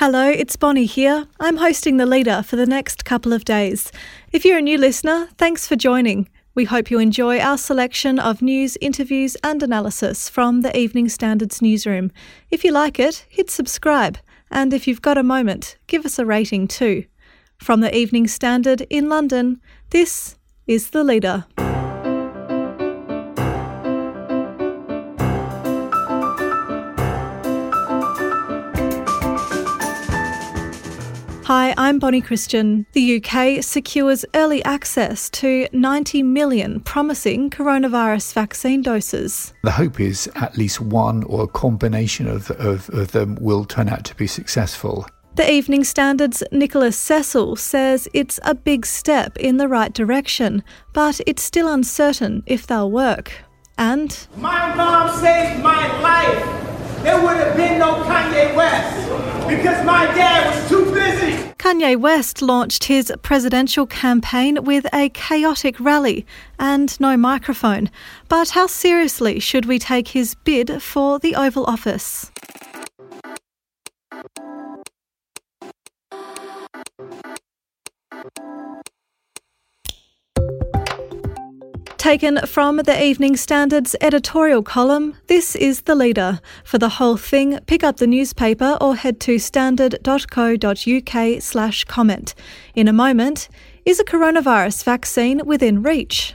Hello, it's Bonnie here. I'm hosting The Leader for the next couple of days. If you're a new listener, thanks for joining. We hope you enjoy our selection of news, interviews, and analysis from the Evening Standards newsroom. If you like it, hit subscribe, and if you've got a moment, give us a rating too. From the Evening Standard in London, this is The Leader. Hi, I'm Bonnie Christian. The UK secures early access to 90 million promising coronavirus vaccine doses. The hope is at least one or a combination of, of, of them will turn out to be successful. The Evening Standard's Nicholas Cecil says it's a big step in the right direction, but it's still uncertain if they'll work. And My mom saved my life. There would have been no Kanye West because my dad was too busy. Kanye West launched his presidential campaign with a chaotic rally and no microphone. But how seriously should we take his bid for the Oval Office? Taken from the Evening Standard's editorial column, this is The Leader. For the whole thing, pick up the newspaper or head to standard.co.uk slash comment. In a moment, is a coronavirus vaccine within reach?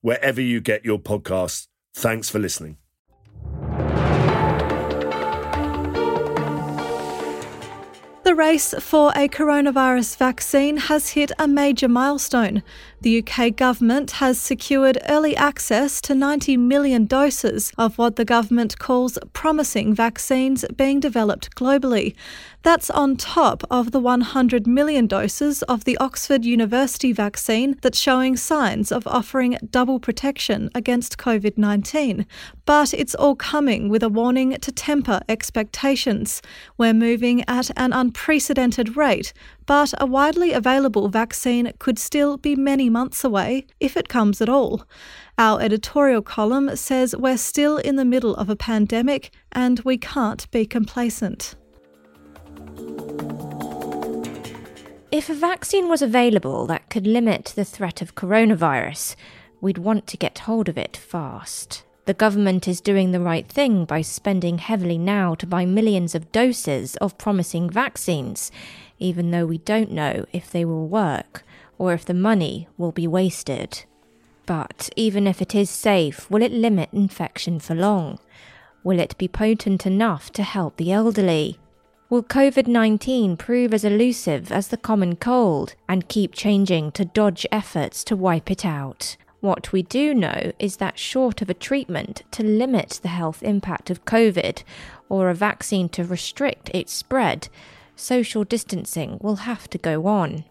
wherever you get your podcasts. Thanks for listening. The race for a coronavirus vaccine has hit a major milestone. The UK government has secured early access to 90 million doses of what the government calls promising vaccines being developed globally. That's on top of the 100 million doses of the Oxford University vaccine that's showing signs of offering double protection against COVID 19. But it's all coming with a warning to temper expectations. We're moving at an unprecedented rate, but a widely available vaccine could still be many months away, if it comes at all. Our editorial column says we're still in the middle of a pandemic and we can't be complacent. If a vaccine was available that could limit the threat of coronavirus, we'd want to get hold of it fast. The government is doing the right thing by spending heavily now to buy millions of doses of promising vaccines, even though we don't know if they will work or if the money will be wasted. But even if it is safe, will it limit infection for long? Will it be potent enough to help the elderly? Will COVID 19 prove as elusive as the common cold and keep changing to dodge efforts to wipe it out? What we do know is that short of a treatment to limit the health impact of COVID or a vaccine to restrict its spread, social distancing will have to go on.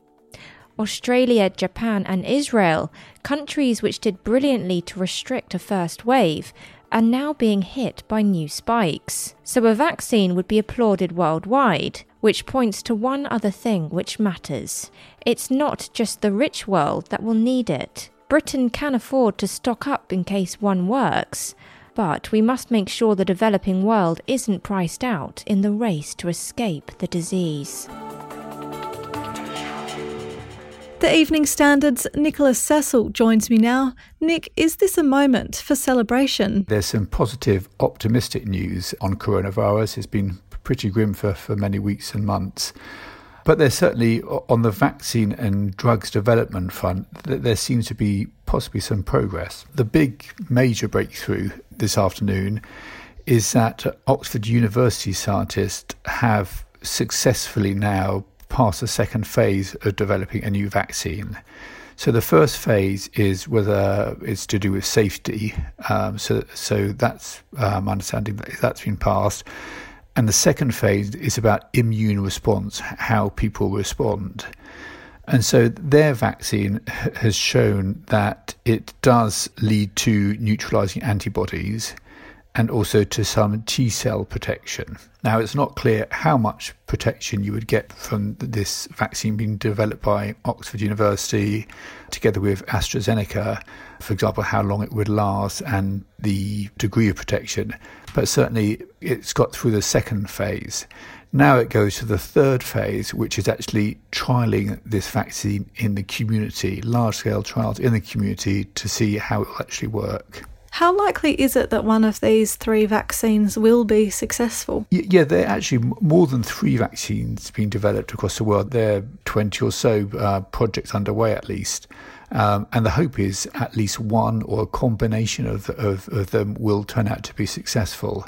Australia, Japan, and Israel, countries which did brilliantly to restrict a first wave, are now being hit by new spikes. So a vaccine would be applauded worldwide, which points to one other thing which matters. It's not just the rich world that will need it. Britain can afford to stock up in case one works, but we must make sure the developing world isn't priced out in the race to escape the disease. The Evening Standard's Nicholas Cecil joins me now. Nick, is this a moment for celebration? There's some positive, optimistic news on coronavirus. It's been pretty grim for, for many weeks and months. But there's certainly, on the vaccine and drugs development front, there seems to be possibly some progress. The big major breakthrough this afternoon is that Oxford University scientists have successfully now passed the second phase of developing a new vaccine. So the first phase is whether it's to do with safety. Um, so, so that's um, understanding that that's been passed. And the second phase is about immune response, how people respond. And so their vaccine has shown that it does lead to neutralizing antibodies and also to some T cell protection. Now, it's not clear how much protection you would get from this vaccine being developed by Oxford University together with AstraZeneca, for example, how long it would last and the degree of protection. But certainly, it's got through the second phase. Now it goes to the third phase, which is actually trialing this vaccine in the community, large scale trials in the community to see how it will actually work. How likely is it that one of these three vaccines will be successful? Yeah, there are actually more than three vaccines being developed across the world. There are 20 or so uh, projects underway at least. Um, and the hope is at least one or a combination of, of, of them will turn out to be successful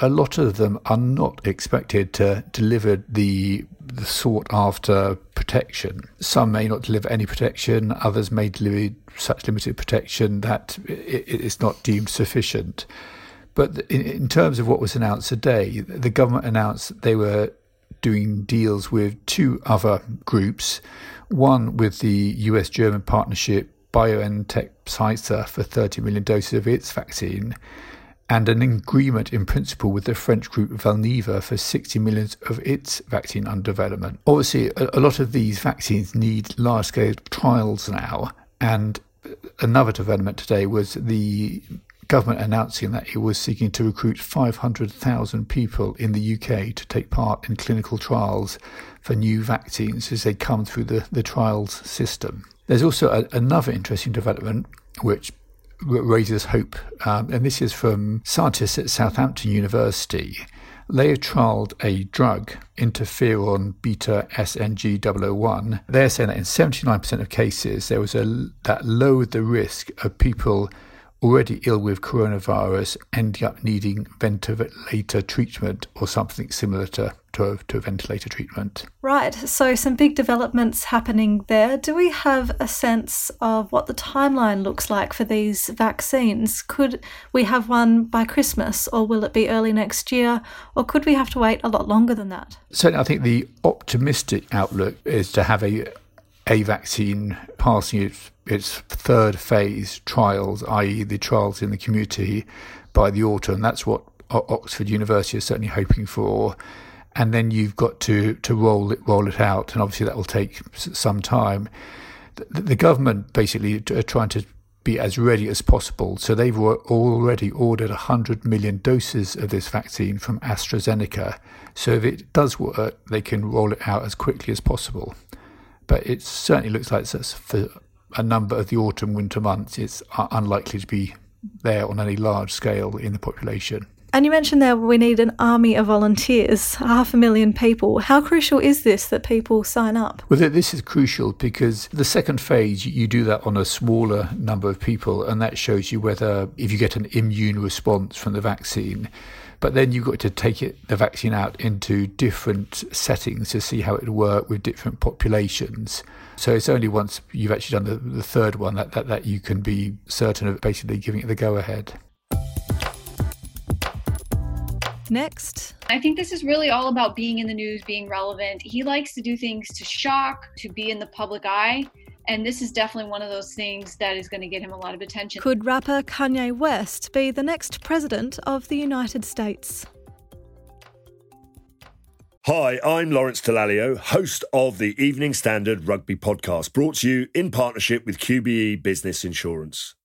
a lot of them are not expected to deliver the, the sought after protection. Some may not deliver any protection, others may deliver such limited protection that it is not deemed sufficient. But in, in terms of what was announced today, the government announced they were doing deals with two other groups, one with the US German partnership BioNTech Pfizer for 30 million doses of its vaccine and an agreement in principle with the French group Valneva for 60 million of its vaccine under development. Obviously, a, lot of these vaccines need large scale trials now, and another development today was the government announcing that it was seeking to recruit 500,000 people in the UK to take part in clinical trials for new vaccines as they come through the, the trials system. There's also a, another interesting development which raises hope. Um, and this is from scientists at Southampton University. They have trialled a drug, interferon beta SNG001. They're saying that in 79% of cases, there was a that lowered the risk of people already ill with coronavirus ending up needing ventilator treatment or something similar to, to, a, to a ventilator treatment. Right, so some big developments happening there. Do we have a sense of what the timeline looks like for these vaccines? Could we have one by Christmas or will it be early next year or could we have to wait a lot longer than that? Certainly, I think the optimistic outlook is to have a a vaccine passing its, its third phase trials, i.e., the trials in the community, by the autumn. That's what Oxford University is certainly hoping for. And then you've got to, to roll it roll it out, and obviously that will take some time. The, the government basically are trying to be as ready as possible. So they've already ordered 100 million doses of this vaccine from AstraZeneca. So if it does work, they can roll it out as quickly as possible but it certainly looks like it's for a number of the autumn winter months, it's unlikely to be there on any large scale in the population. And you mentioned there we need an army of volunteers, half a million people. How crucial is this that people sign up? Well, this is crucial because the second phase, you do that on a smaller number of people, and that shows you whether, if you get an immune response from the vaccine, but then you've got to take it, the vaccine out into different settings to see how it would work with different populations. So it's only once you've actually done the, the third one that, that, that you can be certain of basically giving it the go ahead. Next. I think this is really all about being in the news, being relevant. He likes to do things to shock, to be in the public eye. And this is definitely one of those things that is going to get him a lot of attention. Could rapper Kanye West be the next president of the United States? Hi, I'm Lawrence Dallaglio, host of the Evening Standard Rugby Podcast, brought to you in partnership with QBE Business Insurance.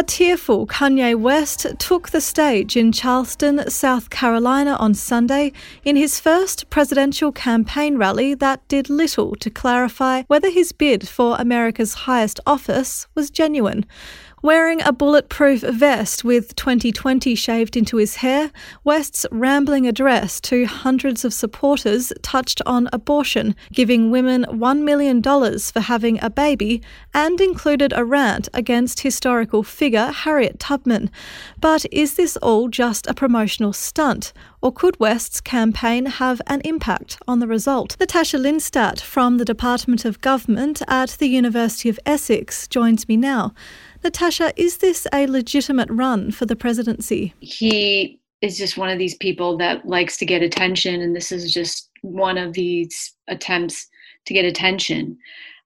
A tearful Kanye West took the stage in Charleston, South Carolina on Sunday in his first presidential campaign rally that did little to clarify whether his bid for America's highest office was genuine. Wearing a bulletproof vest with 2020 shaved into his hair, West's rambling address to hundreds of supporters touched on abortion, giving women $1 million for having a baby, and included a rant against historical figure Harriet Tubman. But is this all just a promotional stunt? Or could West's campaign have an impact on the result? Natasha Lindstaedt from the Department of Government at the University of Essex joins me now. Natasha, is this a legitimate run for the presidency? He is just one of these people that likes to get attention, and this is just one of these attempts to get attention.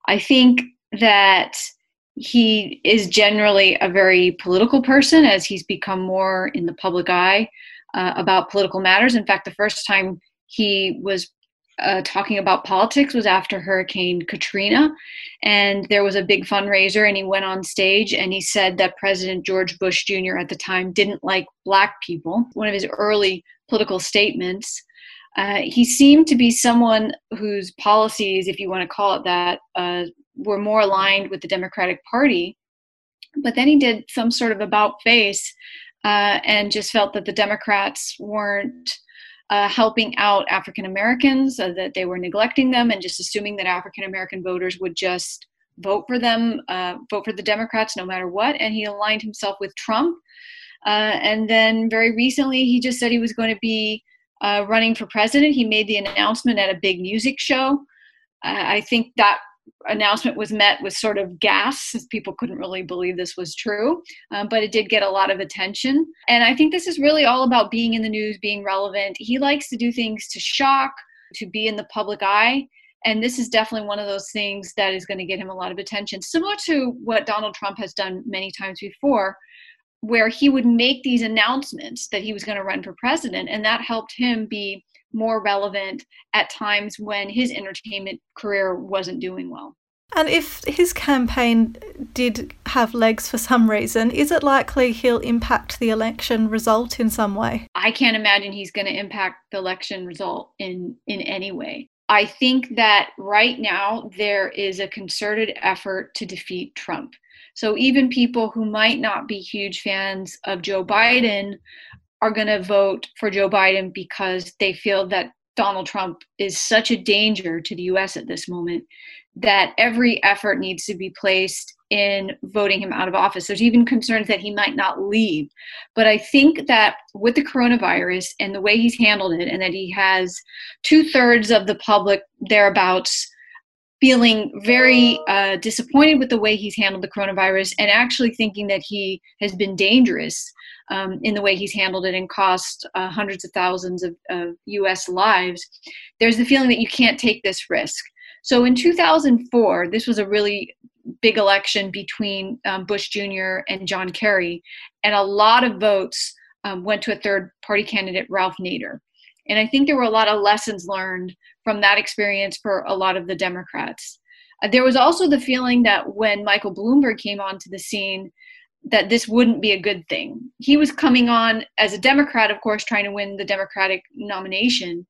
I think that he is generally a very political person as he's become more in the public eye uh, about political matters. In fact, the first time he was uh, talking about politics was after Hurricane Katrina. And there was a big fundraiser, and he went on stage and he said that President George Bush Jr. at the time didn't like black people. One of his early political statements. Uh, he seemed to be someone whose policies, if you want to call it that, uh, were more aligned with the Democratic Party. But then he did some sort of about face uh, and just felt that the Democrats weren't uh, helping out African Americans, uh, that they were neglecting them, and just assuming that African American voters would just vote for them, uh, vote for the Democrats no matter what. And he aligned himself with Trump. Uh, and then very recently, he just said he was going to be uh, running for president. He made the announcement at a big music show. I think that announcement was met with sort of gasps as people couldn't really believe this was true um, but it did get a lot of attention. And i think this is really all about being in the news being relevant. He likes to do things to shock to be in the public eye and this is definitely one of those things that is going to get him a lot of attention similar to what donald trump has done many times before where he would make these announcements that he was going to run for president and that helped him be more relevant at times when his entertainment career wasn't doing well. And if his campaign did have legs for some reason, is it likely he'll impact the election result in some way? I can't imagine he's going to impact the election result in in any way. I think that right now there is a concerted effort to defeat Trump. So even people who might not be huge fans of Joe Biden are going to vote for Joe Biden because they feel that Donald Trump is such a danger to the US at this moment that every effort needs to be placed in voting him out of office. There's even concerns that he might not leave. But I think that with the coronavirus and the way he's handled it, and that he has two thirds of the public thereabouts feeling very uh, disappointed with the way he's handled the coronavirus and actually thinking that he has been dangerous um, in the way he's handled it and cost uh, hundreds of thousands of, of US lives, there's the feeling that you can't take this risk. So in 2004, this was a really big election between um, Bush Jr. and John Kerry, and a lot of votes um, went to a third party candidate, Ralph Nader. And I think there were a lot of lessons learned from that experience for a lot of the Democrats. Uh, there was also the feeling that when Michael Bloomberg came onto the scene, that this wouldn't be a good thing. He was coming on as a Democrat, of course, trying to win the Democratic nomination,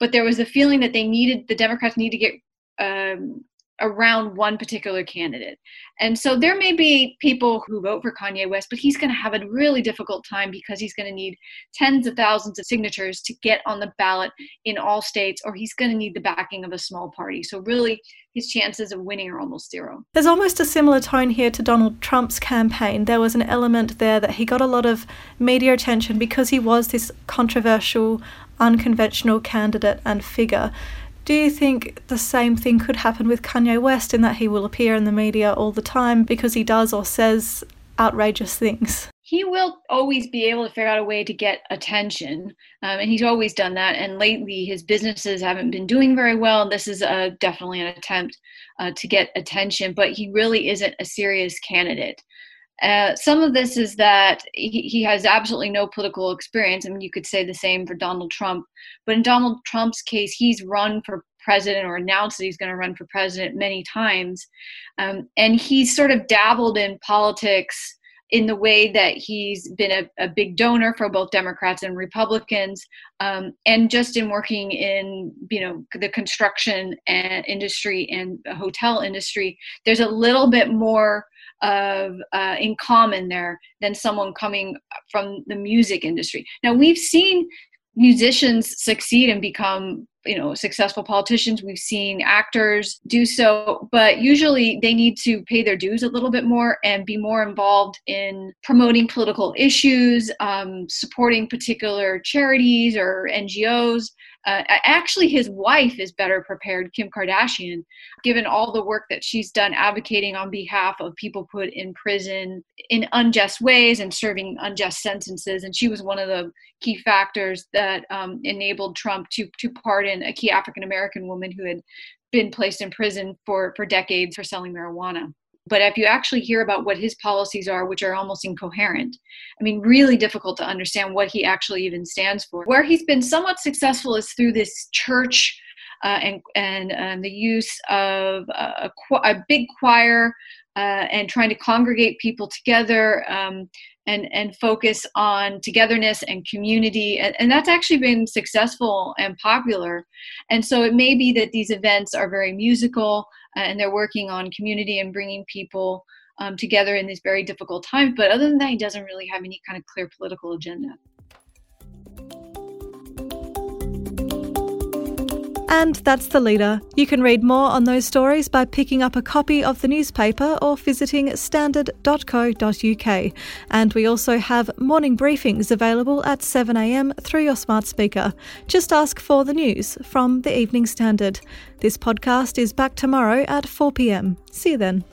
but there was a feeling that they needed the Democrats need to get um, around one particular candidate. And so there may be people who vote for Kanye West, but he's going to have a really difficult time because he's going to need tens of thousands of signatures to get on the ballot in all states, or he's going to need the backing of a small party. So really, his chances of winning are almost zero. There's almost a similar tone here to Donald Trump's campaign. There was an element there that he got a lot of media attention because he was this controversial, unconventional candidate and figure. Do you think the same thing could happen with Kanye West in that he will appear in the media all the time because he does or says outrageous things? He will always be able to figure out a way to get attention, um, and he's always done that. And lately, his businesses haven't been doing very well. This is a, definitely an attempt uh, to get attention, but he really isn't a serious candidate. Uh, some of this is that he, he, has absolutely no political experience. I mean, you could say the same for Donald Trump. But in Donald Trump's case, he's run for president or announced that he's going to run for president many times. Um, and he's sort of dabbled in politics in the way that he's been a, a big donor for both Democrats and Republicans, um, and just in working in you know the construction and industry and hotel industry. There's a little bit more of uh, in common there than someone coming from the music industry. Now we've seen musicians succeed and become you know successful politicians we've seen actors do so but usually they need to pay their dues a little bit more and be more involved in promoting political issues um, supporting particular charities or ngos uh, actually, his wife is better prepared, Kim Kardashian, given all the work that she's done advocating on behalf of people put in prison in unjust ways and serving unjust sentences. And she was one of the key factors that um, enabled Trump to to pardon a key African American woman who had been placed in prison for for decades for selling marijuana. But if you actually hear about what his policies are, which are almost incoherent, I mean, really difficult to understand what he actually even stands for. Where he's been somewhat successful is through this church uh, and, and, and the use of a, a big choir uh, and trying to congregate people together um, and, and focus on togetherness and community. And, and, that's actually been successful and popular. And so it may be that these events are very musical and they're working on community and bringing people um, together in these very difficult times. But other than that, he doesn't really have any kind of clear political agenda. And that's the leader. You can read more on those stories by picking up a copy of the newspaper or visiting standard.co.uk. And we also have morning briefings available at 7am through your smart speaker. Just ask for the news from the Evening Standard. This podcast is back tomorrow at 4pm. See you then.